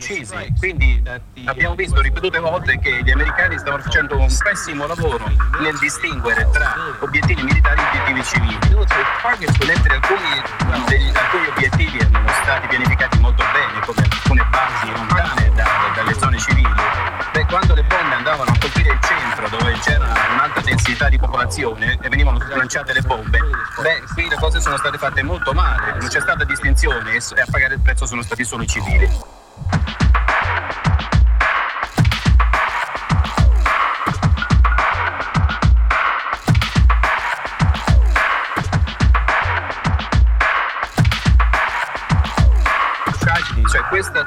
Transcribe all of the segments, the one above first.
uccisi. Quindi abbiamo visto ripetute volte che gli americani stavano facendo un pessimo lavoro nel distinguere tra obiettivi militari e obiettivi civili. Mentre alcuni, degli, alcuni obiettivi erano stati pianificati molto bene, come alcune basi lontane da, dalle zone civili, beh, quando le bombe andavano a colpire il centro dove c'era un'alta densità di popolazione e venivano lanciate le bombe, beh, qui le cose sono state fatte molto male, non c'è stata distinzione e a pagare il prezzo sono stati solo i civili.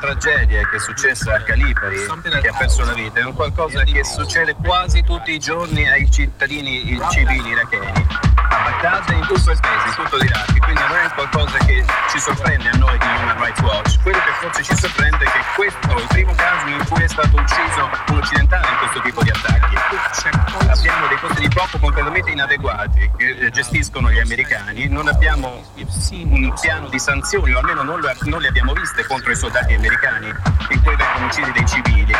Tragedia che è successa a Calipari, che ha perso la vita, è un qualcosa che succede quasi tutti i giorni ai cittadini civili iracheni, a e in tutto il paese, in tutto l'Iraq. Quindi non è qualcosa che ci sorprende a noi di Human Rights Watch. Quello che forse ci sorprende è che questo è il primo caso in cui è stato ucciso un occidentale in questo tipo di. Blocco completamente inadeguati che gestiscono gli americani, non abbiamo un piano di sanzioni, o almeno non, lo, non le abbiamo viste contro i soldati americani in cui vengono uccisi dei civili.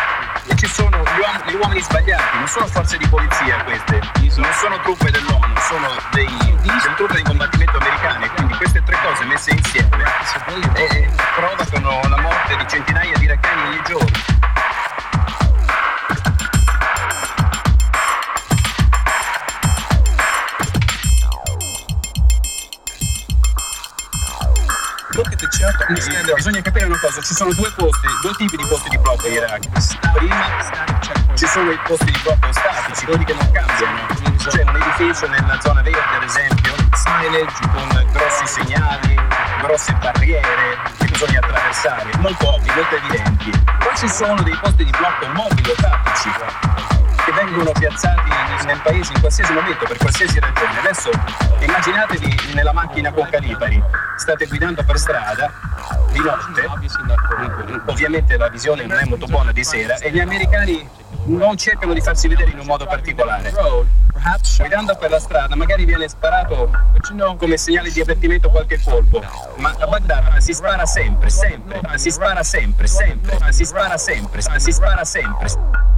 E ci sono gli, uom- gli uomini sbagliati, non sono forze di polizia queste, non sono truppe dell'ONU, sono dei, delle truppe di combattimento Bisogna capire una cosa, ci sono due posti, due tipi di posti di blocco in Iraq. Prima ci sono i posti di blocco statici, quelli che non cambiano. C'è un edificio nella zona verde, ad esempio, signage con grossi segnali, grosse barriere bisogna attraversare, molto ovvi, molto evidenti. Poi ci sono dei posti di blocco mobili o tattici che vengono piazzati nel paese in qualsiasi momento, per qualsiasi ragione. Adesso immaginatevi nella macchina con calipari, state guidando per strada di notte, ovviamente la visione non è molto buona di sera, e gli americani non cercano di farsi vedere in un modo particolare. Guidando per la strada magari viene sparato come segnale di avvertimento qualche colpo, ma a Baghdad si spara sempre, sempre, si spara sempre, sempre, si spara sempre, si spara sempre.